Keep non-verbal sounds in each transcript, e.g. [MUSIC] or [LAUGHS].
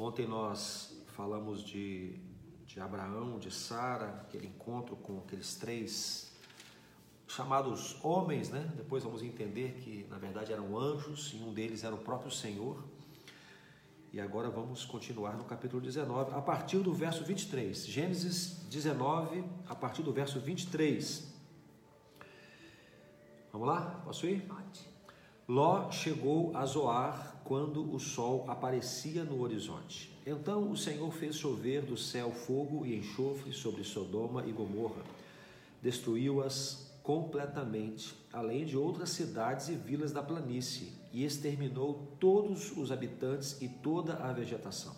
Ontem nós falamos de, de Abraão, de Sara, aquele encontro com aqueles três chamados homens, né? Depois vamos entender que na verdade eram anjos e um deles era o próprio Senhor. E agora vamos continuar no capítulo 19, a partir do verso 23. Gênesis 19, a partir do verso 23. Vamos lá? Posso ir? Pode. Ló chegou a Zoar quando o sol aparecia no horizonte. Então o Senhor fez chover do céu fogo e enxofre sobre Sodoma e Gomorra. Destruiu-as completamente, além de outras cidades e vilas da planície, e exterminou todos os habitantes e toda a vegetação.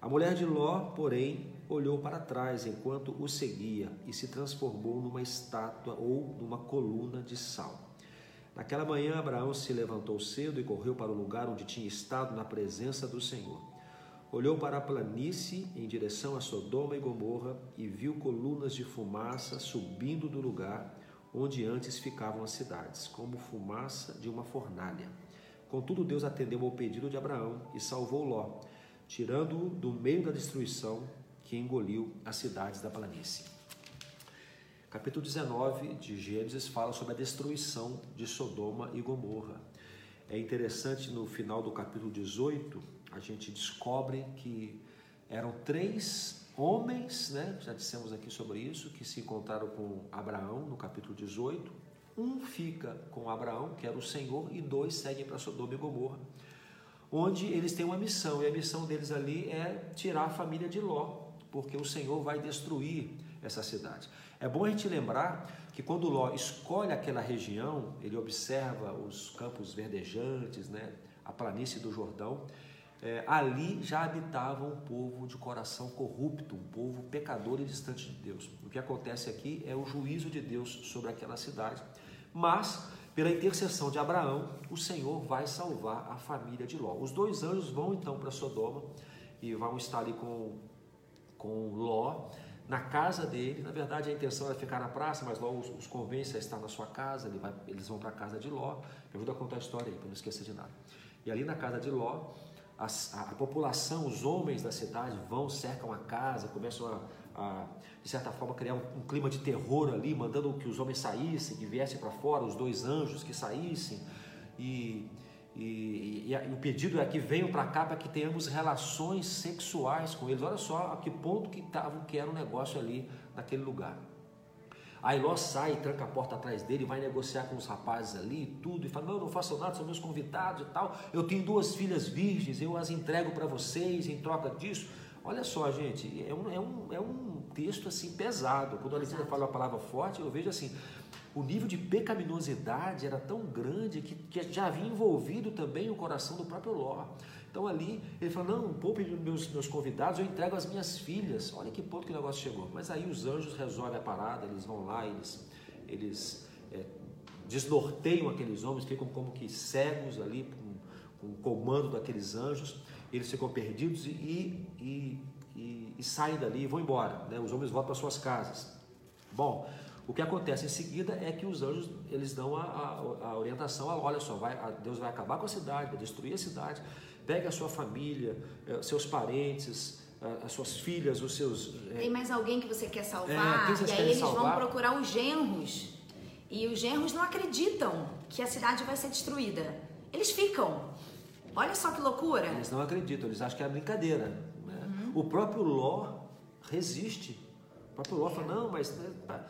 A mulher de Ló, porém, olhou para trás enquanto o seguia e se transformou numa estátua ou numa coluna de sal. Naquela manhã, Abraão se levantou cedo e correu para o lugar onde tinha estado na presença do Senhor. Olhou para a planície em direção a Sodoma e Gomorra e viu colunas de fumaça subindo do lugar onde antes ficavam as cidades, como fumaça de uma fornalha. Contudo, Deus atendeu ao pedido de Abraão e salvou Ló, tirando-o do meio da destruição que engoliu as cidades da planície. Capítulo 19 de Gênesis fala sobre a destruição de Sodoma e Gomorra. É interessante no final do capítulo 18, a gente descobre que eram três homens, né? Já dissemos aqui sobre isso, que se encontraram com Abraão no capítulo 18. Um fica com Abraão, que era o Senhor, e dois seguem para Sodoma e Gomorra, onde eles têm uma missão, e a missão deles ali é tirar a família de Ló, porque o Senhor vai destruir essa cidade. É bom a gente lembrar que quando Ló escolhe aquela região, ele observa os campos verdejantes, né, a planície do Jordão, é, ali já habitava um povo de coração corrupto, um povo pecador e distante de Deus. O que acontece aqui é o juízo de Deus sobre aquela cidade, mas pela intercessão de Abraão, o Senhor vai salvar a família de Ló. Os dois anjos vão então para Sodoma e vão estar ali com, com Ló na casa dele. Na verdade, a intenção era ficar na praça, mas Ló os, os convence a estar na sua casa. Ele vai, eles vão para a casa de Ló. Me ajuda a contar a história aí, para não esquecer de nada. E ali na casa de Ló, a, a, a população, os homens da cidade vão, cercam a casa, começam a, a de certa forma, criar um, um, clima de terror ali, mandando que os homens saíssem, que viessem para fora, os dois anjos que saíssem. E e, e, e, o pedido é que venham para cá para que tenhamos relações sexuais com eles. Olha só a que ponto que, tava, que era o negócio ali naquele lugar. Aí Ló sai, tranca a porta atrás dele, vai negociar com os rapazes ali e tudo, e fala: Não, não faço nada, são meus convidados e tal. Eu tenho duas filhas virgens, eu as entrego para vocês em troca disso. Olha só, gente, é um, é um, é um texto assim pesado. Quando a Alessandra fala uma palavra forte, eu vejo assim: o nível de pecaminosidade era tão grande que, que já havia envolvido também o coração do próprio Ló. Então ali ele falou: Não, poupe meus, meus convidados, eu entrego as minhas filhas. Olha que ponto que o negócio chegou. Mas aí os anjos resolvem a parada, eles vão lá, eles, eles é, desnorteiam aqueles homens, ficam como que cegos ali com, com o comando daqueles anjos. Eles ficam perdidos e, e, e, e saem dali e vão embora. Né? Os homens voltam para suas casas. Bom, o que acontece em seguida é que os anjos eles dão a, a, a orientação, olha só, vai, Deus vai acabar com a cidade, vai destruir a cidade, pegue a sua família, eh, seus parentes, as suas filhas, os seus. Eh, Tem mais alguém que você quer salvar? É, e aí eles salvar? vão procurar os genros. E os genros não acreditam que a cidade vai ser destruída. Eles ficam. Olha só que loucura. Eles não acreditam, eles acham que é brincadeira. Né? Uhum. O próprio Ló resiste. O próprio Ló é. fala, não, mas né, tá,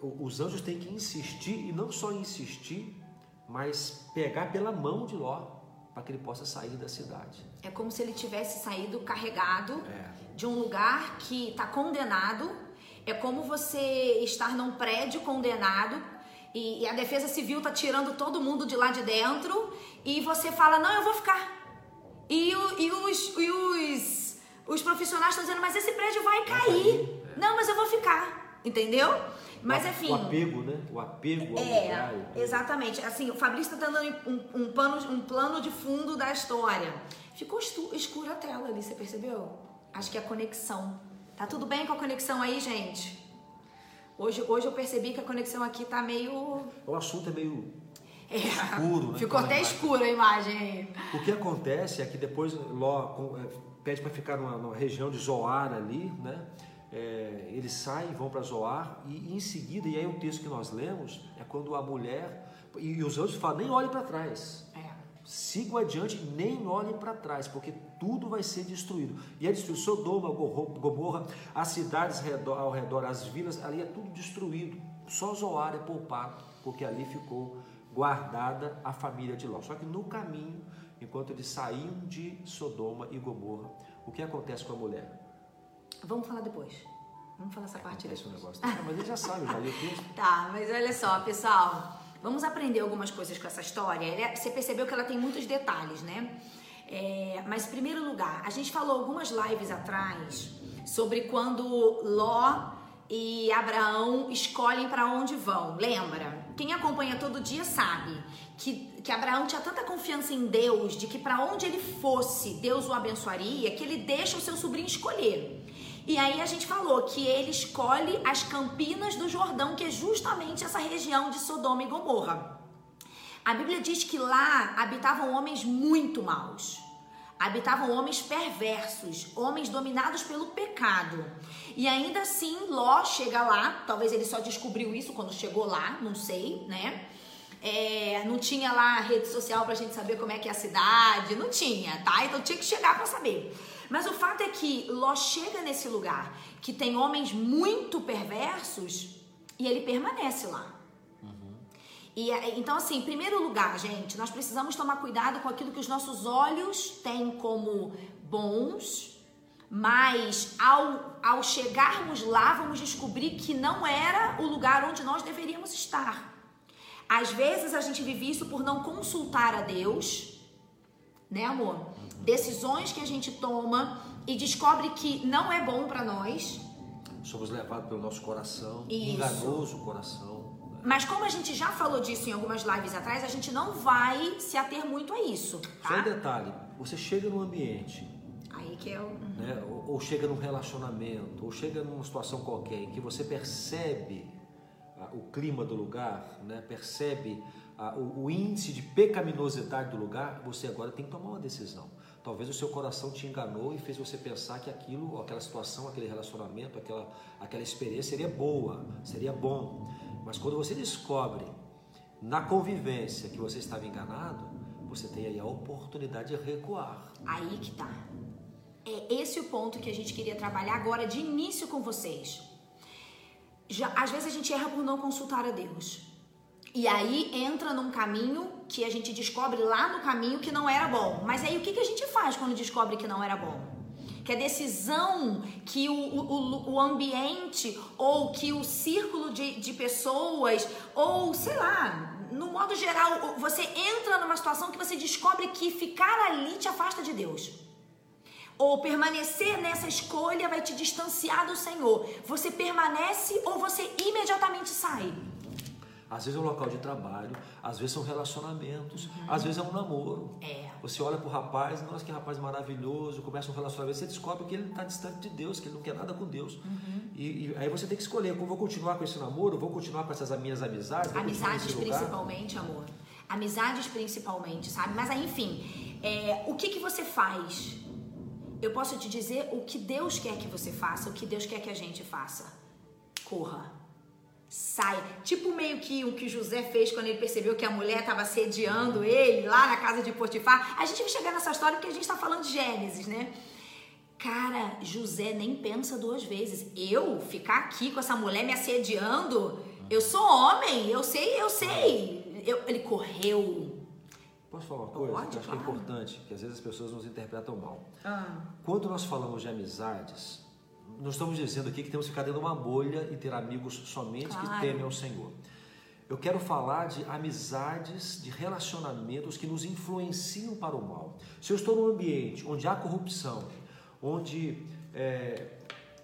os anjos têm que insistir, e não só insistir, mas pegar pela mão de Ló para que ele possa sair da cidade. É como se ele tivesse saído carregado é. de um lugar que está condenado. É como você estar num prédio condenado e, e a defesa civil está tirando todo mundo de lá de dentro e você fala: Não, eu vou ficar. E, o, e, os, e os, os profissionais estão dizendo: Mas esse prédio vai cair. Vai cair. É. Não, mas eu vou ficar. Entendeu? Mas enfim. O apego, né? O apego ao é, lugar. Exatamente. Assim, o Fabrício está dando um, um, pano, um plano de fundo da história. Ficou escura a tela ali, você percebeu? Acho que é a conexão. Tá tudo bem com a conexão aí, gente? Hoje, hoje eu percebi que a conexão aqui tá meio. O assunto é meio. É, escuro, né? Ficou até escura a imagem. O que acontece é que depois Ló é, pede para ficar numa, numa, região de Zoar ali, né? É, eles saem, vão para Zoar e, em seguida, e aí o texto que nós lemos é quando a mulher e, os outros falam nem olhe para trás. Sigam adiante, nem olhem para trás, porque tudo vai ser destruído. E é destruído Sodoma, Gomorra, as cidades ao redor, as vilas, ali é tudo destruído. Só Zoar é poupado, porque ali ficou guardada a família de Ló. Só que no caminho, enquanto eles saíam de Sodoma e Gomorra, o que acontece com a mulher? Vamos falar depois. Vamos falar essa parte depois. Um negócio. Ah, mas ele já sabe, já li o texto. [LAUGHS] tá, mas olha só, pessoal. Vamos aprender algumas coisas com essa história. É, você percebeu que ela tem muitos detalhes, né? É, mas, em primeiro lugar, a gente falou algumas lives atrás sobre quando Ló e Abraão escolhem para onde vão. Lembra? Quem acompanha todo dia sabe que, que Abraão tinha tanta confiança em Deus de que para onde ele fosse, Deus o abençoaria, que ele deixa o seu sobrinho escolher. E aí a gente falou que ele escolhe as campinas do Jordão, que é justamente essa região de Sodoma e Gomorra. A Bíblia diz que lá habitavam homens muito maus. Habitavam homens perversos, homens dominados pelo pecado. E ainda assim, Ló chega lá, talvez ele só descobriu isso quando chegou lá, não sei, né? É, não tinha lá rede social pra gente saber como é que é a cidade, não tinha, tá? Então tinha que chegar para saber. Mas o fato é que Ló chega nesse lugar que tem homens muito perversos e ele permanece lá. Uhum. E, então, assim, em primeiro lugar, gente, nós precisamos tomar cuidado com aquilo que os nossos olhos têm como bons, mas ao, ao chegarmos lá, vamos descobrir que não era o lugar onde nós deveríamos estar. Às vezes a gente vive isso por não consultar a Deus, né, amor? Decisões que a gente toma e descobre que não é bom para nós. Somos levados pelo nosso coração, Isso. enganoso coração. Mas como a gente já falou disso em algumas lives atrás, a gente não vai se ater muito a isso. Tá? Só um detalhe: você chega num ambiente. Aí que é o. Né, ou, ou chega num relacionamento, ou chega numa situação qualquer em que você percebe ah, o clima do lugar, né, percebe ah, o, o índice de pecaminosidade do lugar, você agora tem que tomar uma decisão. Talvez o seu coração te enganou e fez você pensar que aquilo, aquela situação, aquele relacionamento, aquela, aquela experiência seria boa, seria bom. Mas quando você descobre na convivência que você estava enganado, você tem aí a oportunidade de recuar. Aí que tá. É esse o ponto que a gente queria trabalhar agora de início com vocês. Já, às vezes a gente erra por não consultar a Deus. E aí entra num caminho que a gente descobre lá no caminho que não era bom. Mas aí o que, que a gente faz quando descobre que não era bom? Que a decisão, que o, o, o ambiente, ou que o círculo de, de pessoas, ou sei lá, no modo geral, você entra numa situação que você descobre que ficar ali te afasta de Deus. Ou permanecer nessa escolha vai te distanciar do Senhor. Você permanece ou você imediatamente sai. Às vezes é um local de trabalho, às vezes são relacionamentos, uhum. às vezes é um namoro. É. Você olha para o rapaz, nossa, que rapaz maravilhoso, começa um relacionamento, você descobre que ele está distante de Deus, que ele não quer nada com Deus. Uhum. E, e, aí você tem que escolher, vou continuar com esse namoro, vou continuar com essas minhas amizades. Amizades principalmente, amor. Amizades principalmente, sabe? Mas aí, enfim, é, o que, que você faz? Eu posso te dizer o que Deus quer que você faça, o que Deus quer que a gente faça. Corra sai. Tipo meio que o que José fez quando ele percebeu que a mulher estava sediando ele lá na casa de Potifar. A gente vai chegar nessa história porque a gente está falando de Gênesis, né? Cara, José nem pensa duas vezes. Eu ficar aqui com essa mulher me assediando? Eu sou homem, eu sei, eu sei. Eu, ele correu. Posso falar uma coisa Pode, que eu acho que é importante, que às vezes as pessoas nos interpretam mal. Ah. Quando nós falamos de amizades, não estamos dizendo aqui que temos que ficar dentro de uma bolha e ter amigos somente claro. que temem ao Senhor. Eu quero falar de amizades, de relacionamentos que nos influenciam para o mal. Se eu estou num ambiente onde há corrupção, onde é,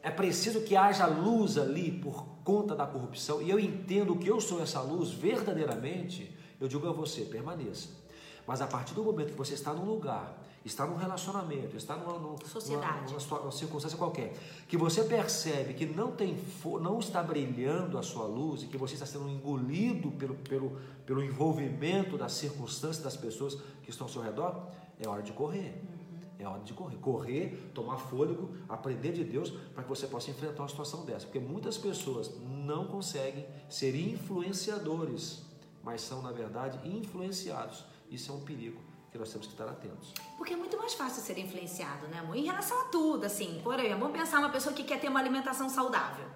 é preciso que haja luz ali por conta da corrupção, e eu entendo que eu sou essa luz verdadeiramente, eu digo a você, permaneça. Mas a partir do momento que você está num lugar está num relacionamento, está numa, numa, Sociedade. numa, numa circunstância qualquer, que você percebe que não tem não está brilhando a sua luz e que você está sendo engolido pelo, pelo, pelo envolvimento das circunstâncias das pessoas que estão ao seu redor, é hora de correr. É hora de correr. Correr, tomar fôlego, aprender de Deus para que você possa enfrentar uma situação dessa. Porque muitas pessoas não conseguem ser influenciadores, mas são, na verdade, influenciados. Isso é um perigo que nós temos que estar atentos. Porque é muito mais fácil ser influenciado, né, amor? Em relação a tudo, assim. Por exemplo, vamos pensar uma pessoa que quer ter uma alimentação saudável.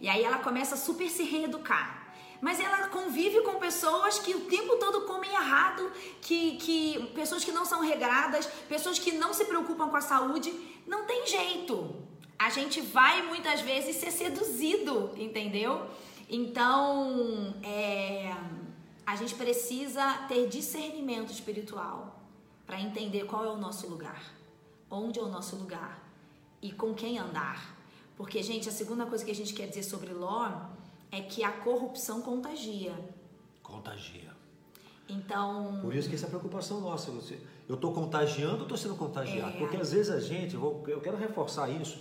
E aí ela começa a super se reeducar mas ela convive com pessoas que o tempo todo comem errado, que, que pessoas que não são regradas, pessoas que não se preocupam com a saúde. Não tem jeito. A gente vai muitas vezes ser seduzido, entendeu? Então, é, a gente precisa ter discernimento espiritual para entender qual é o nosso lugar, onde é o nosso lugar e com quem andar. Porque, gente, a segunda coisa que a gente quer dizer sobre Ló é que a corrupção contagia. Contagia. Então. Por isso que essa é a preocupação nossa. Você, eu estou contagiando ou estou sendo contagiado? É. Porque às vezes a gente, eu quero reforçar isso,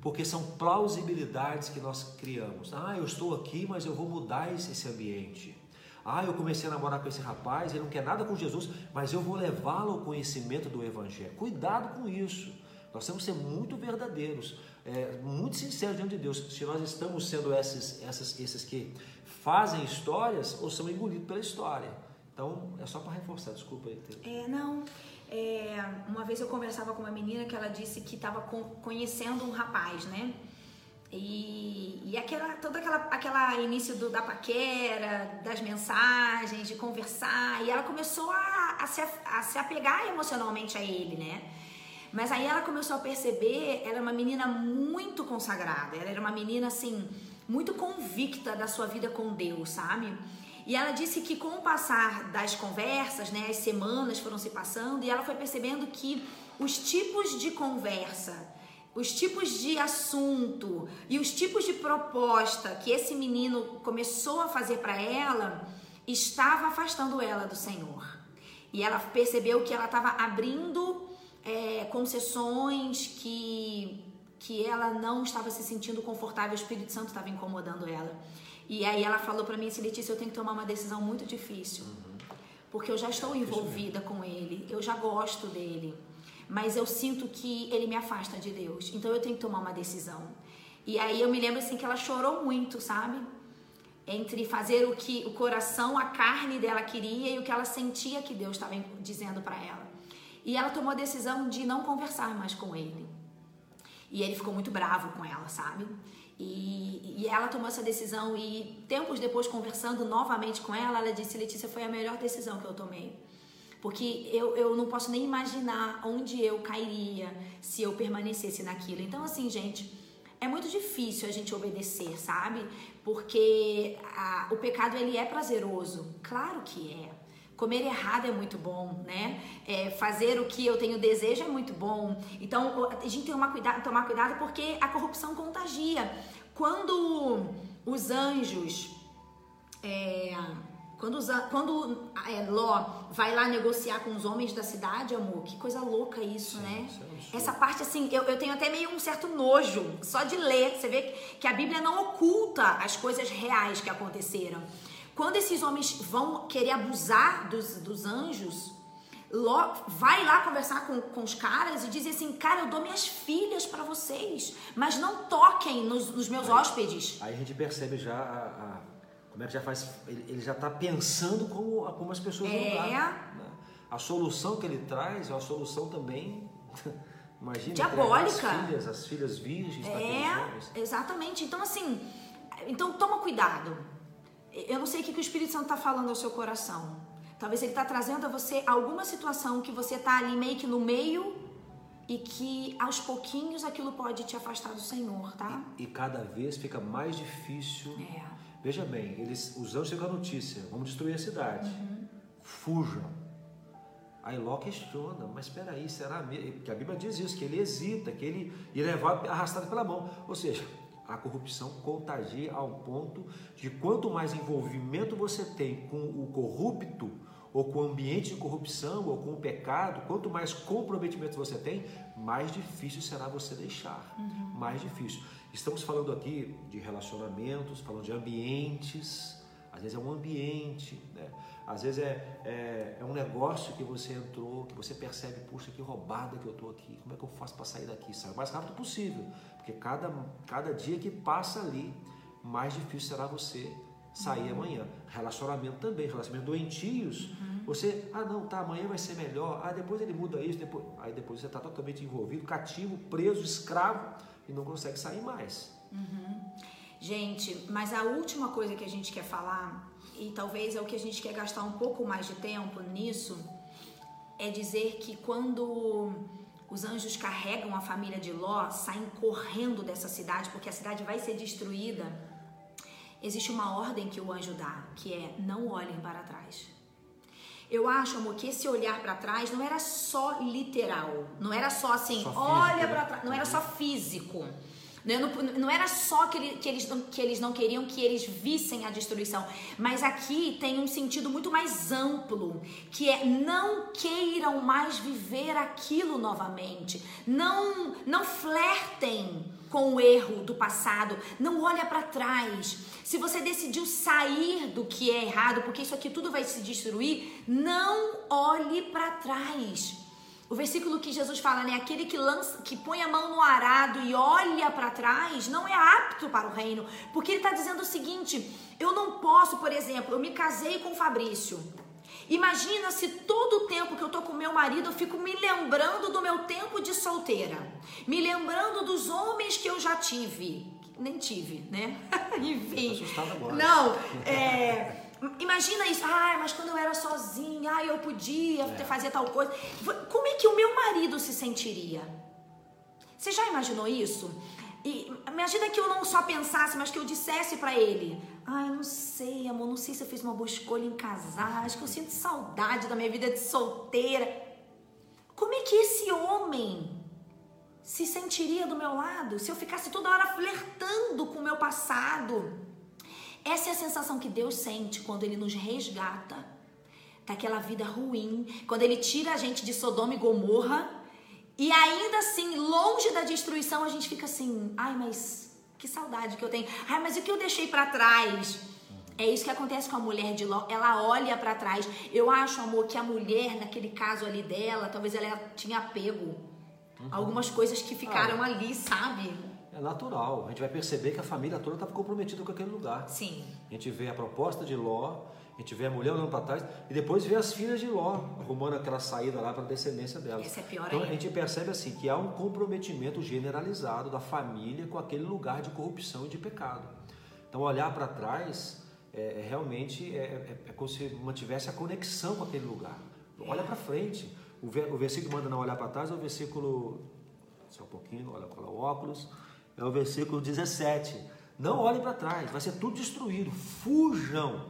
porque são plausibilidades que nós criamos. Ah, eu estou aqui, mas eu vou mudar esse, esse ambiente. Ah, eu comecei a namorar com esse rapaz, ele não quer nada com Jesus, mas eu vou levá-lo ao conhecimento do Evangelho. Cuidado com isso. Nós temos que ser muito verdadeiros é, muito sincero diante de Deus se nós estamos sendo esses, essas, esses que fazem histórias ou são engolidos pela história. Então, é só para reforçar, desculpa aí. É, não. É, uma vez eu conversava com uma menina que ela disse que estava conhecendo um rapaz, né? E, e aquela, todo aquela, aquela início do, da paquera, das mensagens, de conversar, e ela começou a, a, se, a se apegar emocionalmente a ele, né? Mas aí ela começou a perceber, ela era uma menina muito consagrada, ela era uma menina assim, muito convicta da sua vida com Deus, sabe? E ela disse que com o passar das conversas, né, as semanas foram se passando e ela foi percebendo que os tipos de conversa, os tipos de assunto e os tipos de proposta que esse menino começou a fazer para ela estava afastando ela do Senhor. E ela percebeu que ela estava abrindo é, concessões que, que ela não estava se sentindo confortável, o Espírito Santo estava incomodando ela. E aí ela falou para mim assim, Letícia, eu tenho que tomar uma decisão muito difícil. Porque eu já estou envolvida com ele, eu já gosto dele. Mas eu sinto que ele me afasta de Deus. Então eu tenho que tomar uma decisão. E aí eu me lembro assim que ela chorou muito, sabe? Entre fazer o que o coração, a carne dela queria e o que ela sentia que Deus estava dizendo para ela. E ela tomou a decisão de não conversar mais com ele. E ele ficou muito bravo com ela, sabe? E, e ela tomou essa decisão e tempos depois conversando novamente com ela, ela disse: Letícia, foi a melhor decisão que eu tomei. Porque eu, eu não posso nem imaginar onde eu cairia se eu permanecesse naquilo. Então, assim, gente, é muito difícil a gente obedecer, sabe? Porque a, o pecado ele é prazeroso. Claro que é. Comer errado é muito bom, né? É, fazer o que eu tenho desejo é muito bom. Então a gente tem que tomar cuidado, porque a corrupção contagia. Quando os anjos. É, quando, quando é, Ló vai lá negociar com os homens da cidade, amor, que coisa louca isso, Sim, né? Isso é Essa parte, assim, eu, eu tenho até meio um certo nojo só de ler. Você vê que a Bíblia não oculta as coisas reais que aconteceram. Quando esses homens vão querer abusar dos, dos anjos, Ló vai lá conversar com, com os caras e diz assim: Cara, eu dou minhas filhas para vocês, mas não toquem nos, nos meus aí, hóspedes. Aí a gente percebe já a, a, como é que já faz. Ele, ele já está pensando como, como as pessoas é. vão dar. Né? A solução que ele traz é uma solução também. [LAUGHS] Imagina, diabólica. As filhas, as filhas virgens é, Exatamente. Então, assim, então toma cuidado. Eu não sei o que, o Espírito Santo está falando ao seu coração. Talvez ele está trazendo a você alguma situação que você está ali meio que no meio e que aos pouquinhos aquilo pode te afastar do Senhor, tá? E, e cada vez fica mais difícil. É. Veja bem, eles, os anjos chegam a notícia: vamos destruir a cidade. Uhum. Fujam. Aí Ló questiona, mas espera aí, será mesmo? Que a Bíblia diz isso, que ele hesita, que ele ia levar arrastado pela mão. Ou seja, a corrupção contagia ao ponto de quanto mais envolvimento você tem com o corrupto, ou com ambiente de corrupção, ou com o pecado, quanto mais comprometimento você tem, mais difícil será você deixar. Uhum. Mais difícil. Estamos falando aqui de relacionamentos, falando de ambientes. Às vezes é um ambiente, né? às vezes é, é, é, um negócio que você entrou, que você percebe, puxa, que roubada que eu estou aqui, como é que eu faço para sair daqui? Sair o mais rápido possível, porque cada, cada dia que passa ali, mais difícil será você sair uhum. amanhã. Relacionamento também, relacionamento doentios. Uhum. Você, ah não, tá, amanhã vai ser melhor. Ah, depois ele muda isso, depois, aí depois você está totalmente envolvido, cativo, preso, escravo e não consegue sair mais. Uhum. Gente, mas a última coisa que a gente quer falar, e talvez é o que a gente quer gastar um pouco mais de tempo nisso, é dizer que quando os anjos carregam a família de Ló, saem correndo dessa cidade, porque a cidade vai ser destruída existe uma ordem que o anjo dá, que é não olhem para trás. Eu acho, amor, que esse olhar para trás não era só literal, não era só assim, só olha para né? trás, não era só físico. Não, não era só que, ele, que, eles, que eles não queriam que eles vissem a destruição, mas aqui tem um sentido muito mais amplo, que é não queiram mais viver aquilo novamente, não, não flertem com o erro do passado, não olha para trás. Se você decidiu sair do que é errado, porque isso aqui tudo vai se destruir, não olhe para trás. O versículo que Jesus fala, né? Aquele que lança, que põe a mão no arado e olha para trás, não é apto para o reino, porque ele está dizendo o seguinte: eu não posso, por exemplo, eu me casei com o Fabrício. Imagina se todo o tempo que eu tô com meu marido eu fico me lembrando do meu tempo de solteira, me lembrando dos homens que eu já tive, nem tive, né? [LAUGHS] Enfim. Não, é Imagina isso, ah, mas quando eu era sozinha, ah, eu podia é. fazer tal coisa. Como é que o meu marido se sentiria? Você já imaginou isso? E imagina que eu não só pensasse, mas que eu dissesse para ele: Ah, eu não sei, amor, não sei se eu fiz uma boa escolha em casar, acho que eu sinto saudade da minha vida de solteira. Como é que esse homem se sentiria do meu lado se eu ficasse toda hora flertando com o meu passado? Essa é a sensação que Deus sente quando Ele nos resgata daquela vida ruim, quando Ele tira a gente de Sodoma e Gomorra e ainda assim, longe da destruição, a gente fica assim: ai, mas que saudade que eu tenho, ai, mas o que eu deixei para trás? É isso que acontece com a mulher de Ló. Ela olha para trás. Eu acho, amor, que a mulher, naquele caso ali dela, talvez ela tinha apego. Uhum. Algumas coisas que ficaram ah. ali, sabe? É natural. A gente vai perceber que a família toda estava comprometida com aquele lugar. Sim. A gente vê a proposta de Ló, a gente vê a mulher olhando para trás e depois vê as filhas de Ló arrumando aquela saída lá para a descendência delas. Essa é pior então a gente percebe assim que há um comprometimento generalizado da família com aquele lugar de corrupção e de pecado. Então olhar para trás é, é realmente é, é, é, como se mantivesse a conexão com aquele lugar. Olha para frente. O, o versículo manda não olhar para trás é o versículo só um pouquinho, olha com o óculos é o versículo 17. Não olhem para trás, vai ser tudo destruído. Fujam.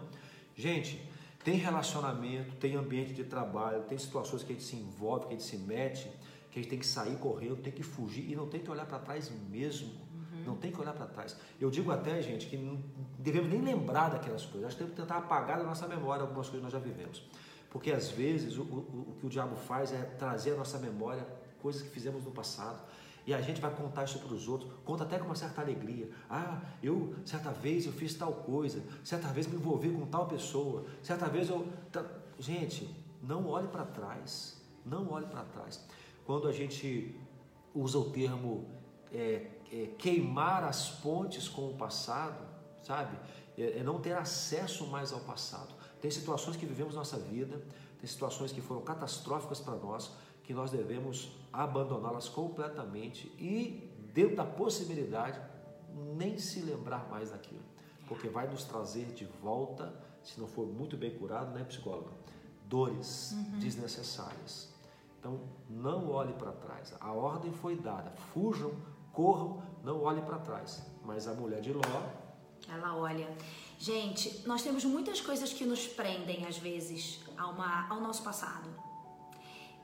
Gente, tem relacionamento, tem ambiente de trabalho, tem situações que a gente se envolve, que a gente se mete, que a gente tem que sair correndo, tem que fugir e não tem que olhar para trás mesmo. Uhum. Não tem que olhar para trás. Eu digo até, gente, que não devemos nem lembrar daquelas coisas. Nós temos que tentar apagar da nossa memória algumas coisas que nós já vivemos. Porque às vezes o, o, o que o diabo faz é trazer à nossa memória coisas que fizemos no passado e a gente vai contar isso para os outros, conta até com uma certa alegria. Ah, eu, certa vez eu fiz tal coisa, certa vez me envolvi com tal pessoa, certa vez eu. Gente, não olhe para trás, não olhe para trás. Quando a gente usa o termo é, é, queimar as pontes com o passado, sabe? É, é não ter acesso mais ao passado. Tem situações que vivemos nossa vida, tem situações que foram catastróficas para nós, que nós devemos abandoná-las completamente e, dentro da possibilidade, nem se lembrar mais daquilo, porque vai nos trazer de volta, se não for muito bem curado, né, psicóloga? Dores uhum. desnecessárias. Então, não olhe para trás. A ordem foi dada: fujam, corram, não olhe para trás. Mas a mulher de Ló. Ela olha. Gente, nós temos muitas coisas que nos prendem, às vezes, ao, uma, ao nosso passado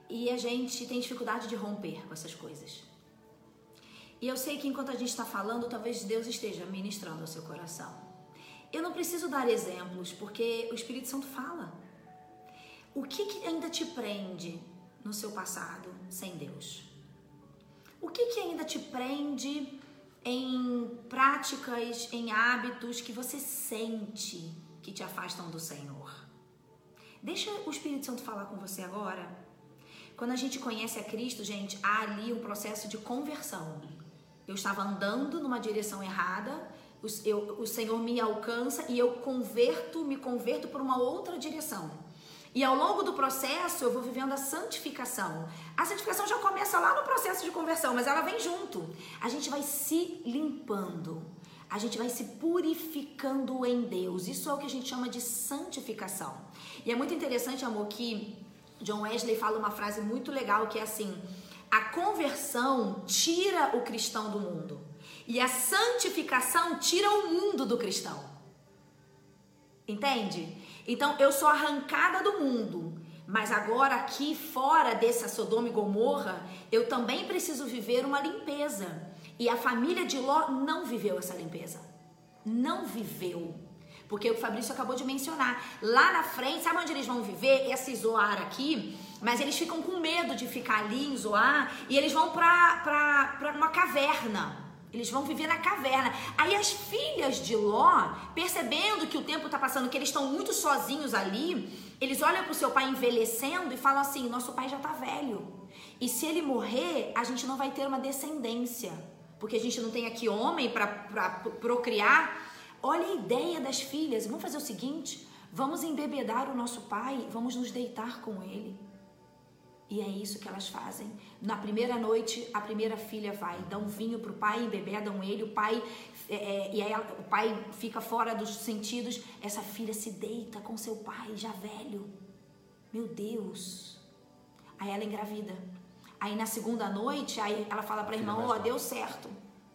e a gente tem dificuldade de romper com essas coisas. E eu sei que enquanto a gente está falando, talvez Deus esteja ministrando ao seu coração. Eu não preciso dar exemplos, porque o Espírito Santo fala. O que, que ainda te prende no seu passado sem Deus? O que, que ainda te prende em práticas, em hábitos que você sente que te afastam do Senhor? Deixa o Espírito Santo falar com você agora. Quando a gente conhece a Cristo, gente, há ali um processo de conversão. Eu estava andando numa direção errada, eu, o Senhor me alcança e eu converto, me converto por uma outra direção. E ao longo do processo eu vou vivendo a santificação. A santificação já começa lá no processo de conversão, mas ela vem junto. A gente vai se limpando. A gente vai se purificando em Deus. Isso é o que a gente chama de santificação. E é muito interessante, amor, que John Wesley fala uma frase muito legal que é assim: a conversão tira o cristão do mundo e a santificação tira o mundo do cristão. Entende? Então eu sou arrancada do mundo, mas agora aqui fora dessa Sodoma e Gomorra, eu também preciso viver uma limpeza. E a família de Ló não viveu essa limpeza. Não viveu. Porque o Fabrício acabou de mencionar. Lá na frente, sabe onde eles vão viver? Esse Zoar aqui. Mas eles ficam com medo de ficar ali em Zoar. E eles vão pra, pra, pra uma caverna. Eles vão viver na caverna. Aí as filhas de Ló, percebendo que o tempo está passando, que eles estão muito sozinhos ali, eles olham para o seu pai envelhecendo e falam assim: nosso pai já está velho. E se ele morrer, a gente não vai ter uma descendência. Porque a gente não tem aqui homem para procriar. Olha a ideia das filhas. Vamos fazer o seguinte: vamos embebedar o nosso pai, vamos nos deitar com ele. E é isso que elas fazem. Na primeira noite, a primeira filha vai, dá um vinho pro pai, embebedam ele, o pai é, é, e aí o pai fica fora dos sentidos. Essa filha se deita com seu pai, já velho. Meu Deus. Aí ela engravida. Aí na segunda noite, aí ela fala pra irmã, ó, oh, deu certo.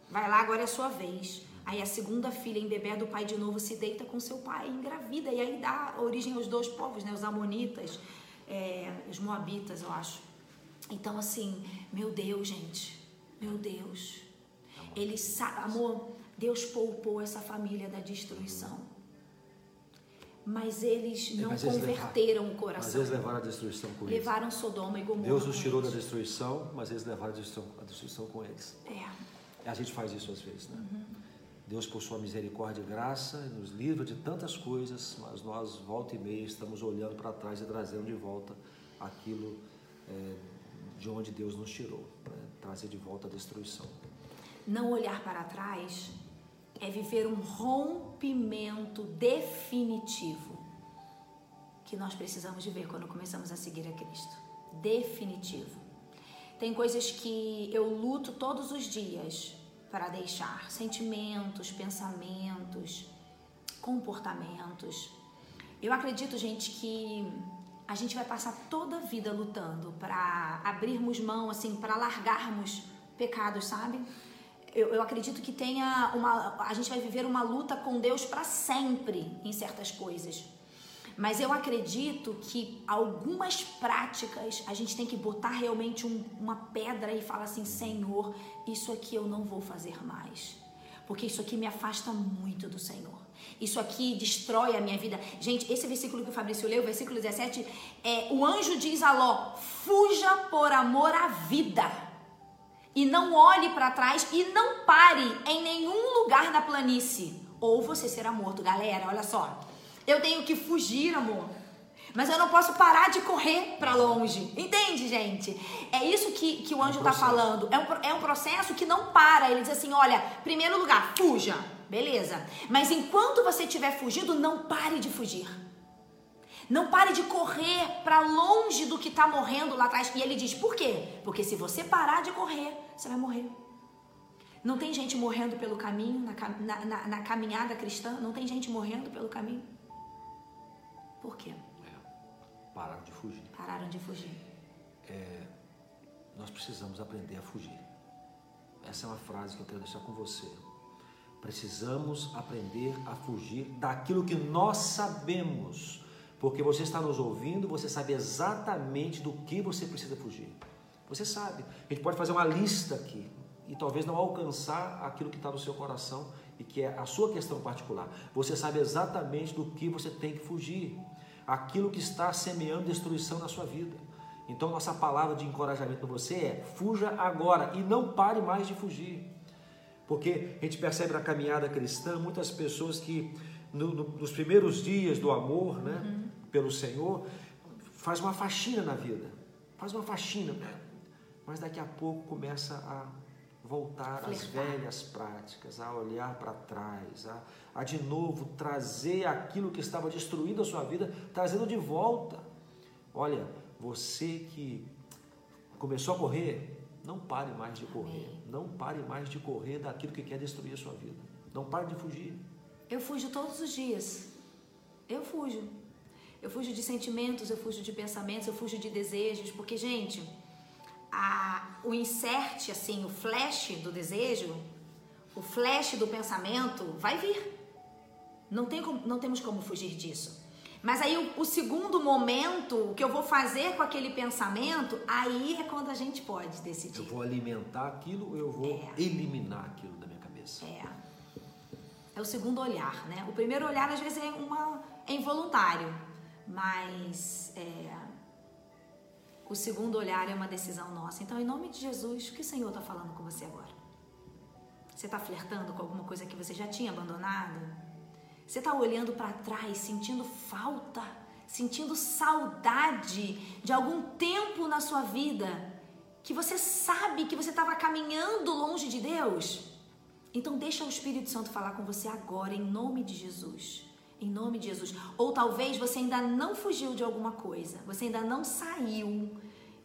Vai lá, agora é a sua vez. Aí a segunda filha, embebeda o pai de novo, se deita com seu pai, engravida. E aí dá origem aos dois povos, né? Os amonitas é, os Moabitas, eu acho. Então, assim, meu Deus, gente, meu Deus. Ele sabe, amor, Deus poupou essa família da destruição. Mas eles é, não mas converteram eles o coração. Mas eles levaram a destruição com eles. Levaram Sodoma e Gomorra. Deus os tirou da destruição, mas eles levaram a destruição, a destruição com eles. É. A gente faz isso às vezes, né? Uhum. Deus, por sua misericórdia e graça, nos livra de tantas coisas, mas nós, volta e meia, estamos olhando para trás e trazendo de volta aquilo é, de onde Deus nos tirou né? trazer de volta a destruição. Não olhar para trás é viver um rompimento definitivo que nós precisamos de ver quando começamos a seguir a Cristo. Definitivo. Tem coisas que eu luto todos os dias para deixar sentimentos, pensamentos, comportamentos. Eu acredito, gente, que a gente vai passar toda a vida lutando para abrirmos mão, assim, para largarmos pecados, sabe? Eu, eu, acredito que tenha uma. A gente vai viver uma luta com Deus para sempre em certas coisas. Mas eu acredito que algumas práticas a gente tem que botar realmente um, uma pedra e falar assim: Senhor, isso aqui eu não vou fazer mais. Porque isso aqui me afasta muito do Senhor. Isso aqui destrói a minha vida. Gente, esse versículo que o Fabrício leu, versículo 17, é o anjo diz a Ló: fuja por amor à vida. E não olhe para trás e não pare em nenhum lugar na planície. Ou você será morto, galera. Olha só. Eu tenho que fugir, amor. Mas eu não posso parar de correr para longe. Entende, gente? É isso que, que o anjo está é falando. É um, é um processo que não para. Ele diz assim: olha, primeiro lugar, fuja. Beleza. Mas enquanto você estiver fugindo, não pare de fugir. Não pare de correr para longe do que está morrendo lá atrás. E ele diz: por quê? Porque se você parar de correr, você vai morrer. Não tem gente morrendo pelo caminho, na, na, na caminhada cristã? Não tem gente morrendo pelo caminho? Por quê? É, pararam de fugir. Pararam de fugir. É, nós precisamos aprender a fugir. Essa é uma frase que eu quero deixar com você. Precisamos aprender a fugir daquilo que nós sabemos. Porque você está nos ouvindo, você sabe exatamente do que você precisa fugir. Você sabe. A gente pode fazer uma lista aqui e talvez não alcançar aquilo que está no seu coração e que é a sua questão particular. Você sabe exatamente do que você tem que fugir. Aquilo que está semeando destruição na sua vida. Então, nossa palavra de encorajamento para você é: fuja agora e não pare mais de fugir. Porque a gente percebe na caminhada cristã muitas pessoas que no, no, nos primeiros dias do amor né, uhum. pelo Senhor faz uma faxina na vida, faz uma faxina, mas daqui a pouco começa a voltar às velhas práticas, a olhar para trás, a, a de novo trazer aquilo que estava destruindo a sua vida, trazendo de volta. Olha, você que começou a correr, não pare mais de correr. Não pare mais de correr daquilo que quer destruir a sua vida. Não pare de fugir. Eu fujo todos os dias. Eu fujo. Eu fujo de sentimentos, eu fujo de pensamentos, eu fujo de desejos, porque, gente, a, o insert, assim, o flash do desejo, o flash do pensamento vai vir. Não, tem como, não temos como fugir disso. Mas aí o, o, segundo momento, o que eu vou fazer com aquele pensamento, aí é quando a gente pode decidir. Eu vou alimentar aquilo ou eu vou é. eliminar aquilo da minha cabeça? É. É o segundo olhar, né? O primeiro olhar às vezes é, uma, é involuntário, mas é, o segundo olhar é uma decisão nossa. Então, em nome de Jesus, o que o Senhor está falando com você agora? Você está flertando com alguma coisa que você já tinha abandonado? Você está olhando para trás, sentindo falta, sentindo saudade de algum tempo na sua vida que você sabe que você estava caminhando longe de Deus? Então deixa o Espírito Santo falar com você agora, em nome de Jesus. Em nome de Jesus. Ou talvez você ainda não fugiu de alguma coisa, você ainda não saiu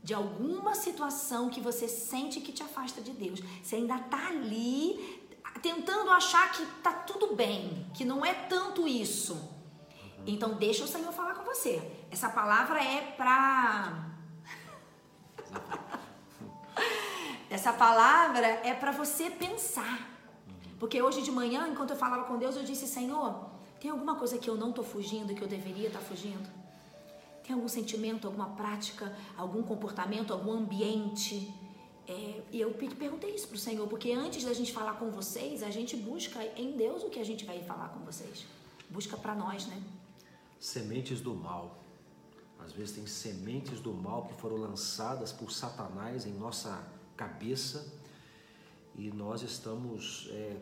de alguma situação que você sente que te afasta de Deus. Você ainda está ali tentando achar que tá tudo bem, que não é tanto isso. Então deixa o Senhor falar com você. Essa palavra é para [LAUGHS] Essa palavra é para você pensar. Porque hoje de manhã, enquanto eu falava com Deus, eu disse: Senhor, tem alguma coisa que eu não estou fugindo que eu deveria estar tá fugindo? Tem algum sentimento, alguma prática, algum comportamento, algum ambiente é, e eu perguntei isso para o Senhor, porque antes da gente falar com vocês, a gente busca em Deus o que a gente vai falar com vocês. Busca para nós, né? Sementes do mal. Às vezes tem sementes do mal que foram lançadas por Satanás em nossa cabeça e nós estamos é,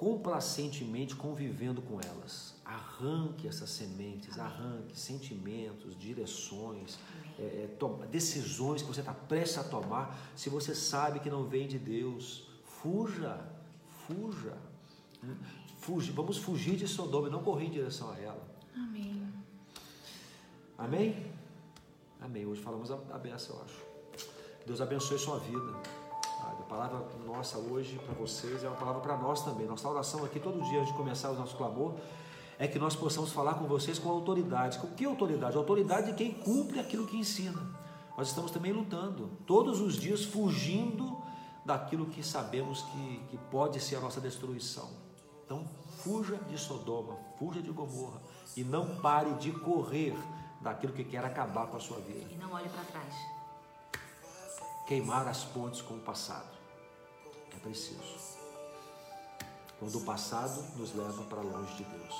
complacentemente convivendo com elas. Arranque essas sementes, arranque sentimentos, direções, é, é, toma, decisões que você está prestes a tomar, se você sabe que não vem de Deus, fuja, fuja. Fuge, vamos fugir de Sodoma e não correr em direção a ela. Amém. Amém? Amém. Hoje falamos a, a benção, eu acho. Deus abençoe sua vida. A palavra nossa hoje para vocês é uma palavra para nós também. Nossa oração aqui todo dia antes de começar o nosso clamor é que nós possamos falar com vocês com autoridade. Com que autoridade? autoridade de quem cumpre aquilo que ensina. Nós estamos também lutando, todos os dias fugindo daquilo que sabemos que, que pode ser a nossa destruição. Então, fuja de Sodoma, fuja de Gomorra e não pare de correr daquilo que quer acabar com a sua vida. E não olhe para trás. Queimar as pontes com o passado. É preciso. Quando o passado nos leva para longe de Deus.